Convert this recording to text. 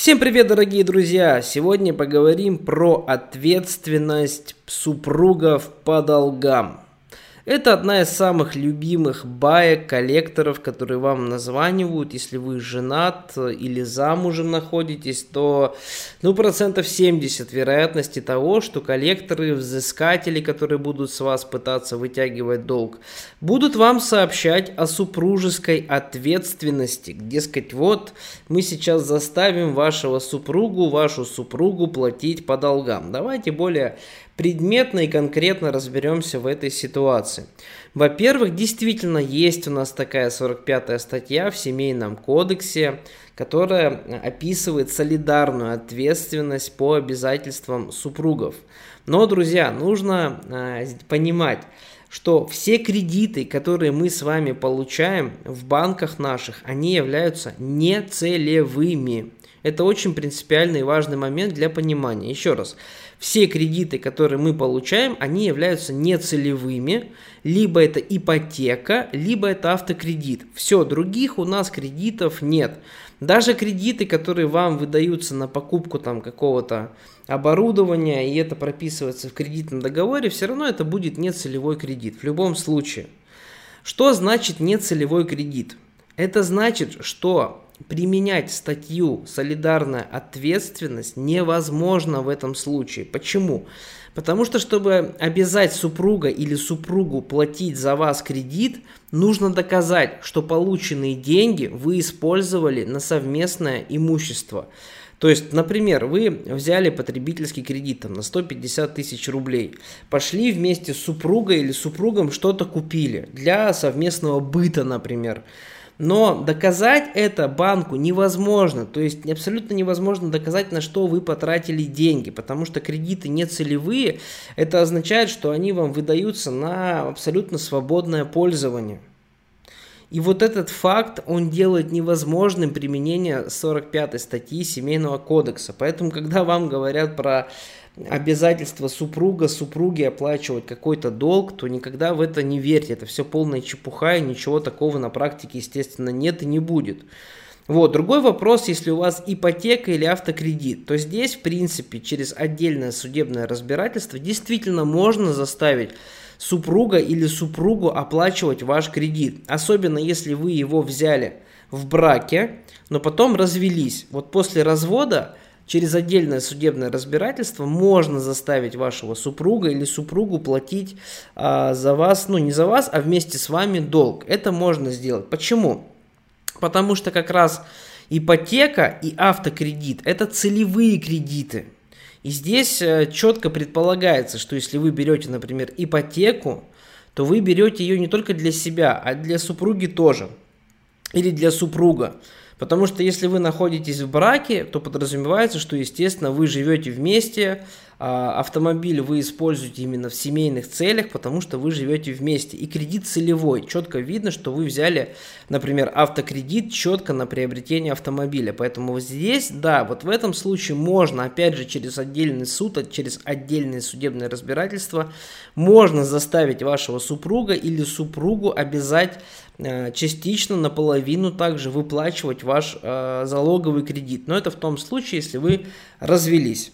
Всем привет, дорогие друзья! Сегодня поговорим про ответственность супругов по долгам. Это одна из самых любимых баек коллекторов, которые вам названивают. Если вы женат или замужем находитесь, то ну, процентов 70 вероятности того, что коллекторы, взыскатели, которые будут с вас пытаться вытягивать долг, будут вам сообщать о супружеской ответственности. Дескать, вот мы сейчас заставим вашего супругу, вашу супругу платить по долгам. Давайте более предметно и конкретно разберемся в этой ситуации. Во-первых, действительно есть у нас такая 45-я статья в Семейном кодексе, которая описывает солидарную ответственность по обязательствам супругов. Но, друзья, нужно э, понимать, что все кредиты, которые мы с вами получаем в банках наших, они являются нецелевыми. Это очень принципиальный и важный момент для понимания. Еще раз, все кредиты, которые мы получаем, они являются нецелевыми, либо это ипотека, либо это автокредит. Все, других у нас кредитов нет. Даже кредиты, которые вам выдаются на покупку там какого-то оборудования, и это прописывается в кредитном договоре, все равно это будет нецелевой кредит в любом случае. Что значит нецелевой кредит? Это значит, что применять статью «Солидарная ответственность» невозможно в этом случае. Почему? Потому что, чтобы обязать супруга или супругу платить за вас кредит, нужно доказать, что полученные деньги вы использовали на совместное имущество. То есть, например, вы взяли потребительский кредит там, на 150 тысяч рублей, пошли вместе с супругой или супругом что-то купили для совместного быта, например. Но доказать это банку невозможно. То есть абсолютно невозможно доказать, на что вы потратили деньги. Потому что кредиты не целевые. Это означает, что они вам выдаются на абсолютно свободное пользование. И вот этот факт, он делает невозможным применение 45 статьи Семейного кодекса. Поэтому, когда вам говорят про обязательство супруга, супруги оплачивать какой-то долг, то никогда в это не верьте. Это все полная чепуха, и ничего такого на практике, естественно, нет и не будет. Вот, другой вопрос, если у вас ипотека или автокредит, то здесь, в принципе, через отдельное судебное разбирательство действительно можно заставить супруга или супругу оплачивать ваш кредит. Особенно если вы его взяли в браке, но потом развелись. Вот после развода через отдельное судебное разбирательство можно заставить вашего супруга или супругу платить а, за вас, ну не за вас, а вместе с вами долг. Это можно сделать. Почему? Потому что как раз ипотека и автокредит – это целевые кредиты. И здесь э, четко предполагается, что если вы берете, например, ипотеку, то вы берете ее не только для себя, а для супруги тоже. Или для супруга. Потому что если вы находитесь в браке, то подразумевается, что, естественно, вы живете вместе, а, автомобиль вы используете именно в семейных целях, потому что вы живете вместе. И кредит целевой. Четко видно, что вы взяли, например, автокредит четко на приобретение автомобиля. Поэтому вот здесь, да, вот в этом случае можно, опять же, через отдельный суд, через отдельное судебное разбирательство, можно заставить вашего супруга или супругу обязать частично, наполовину также выплачивать ваш э, залоговый кредит. Но это в том случае, если вы развелись.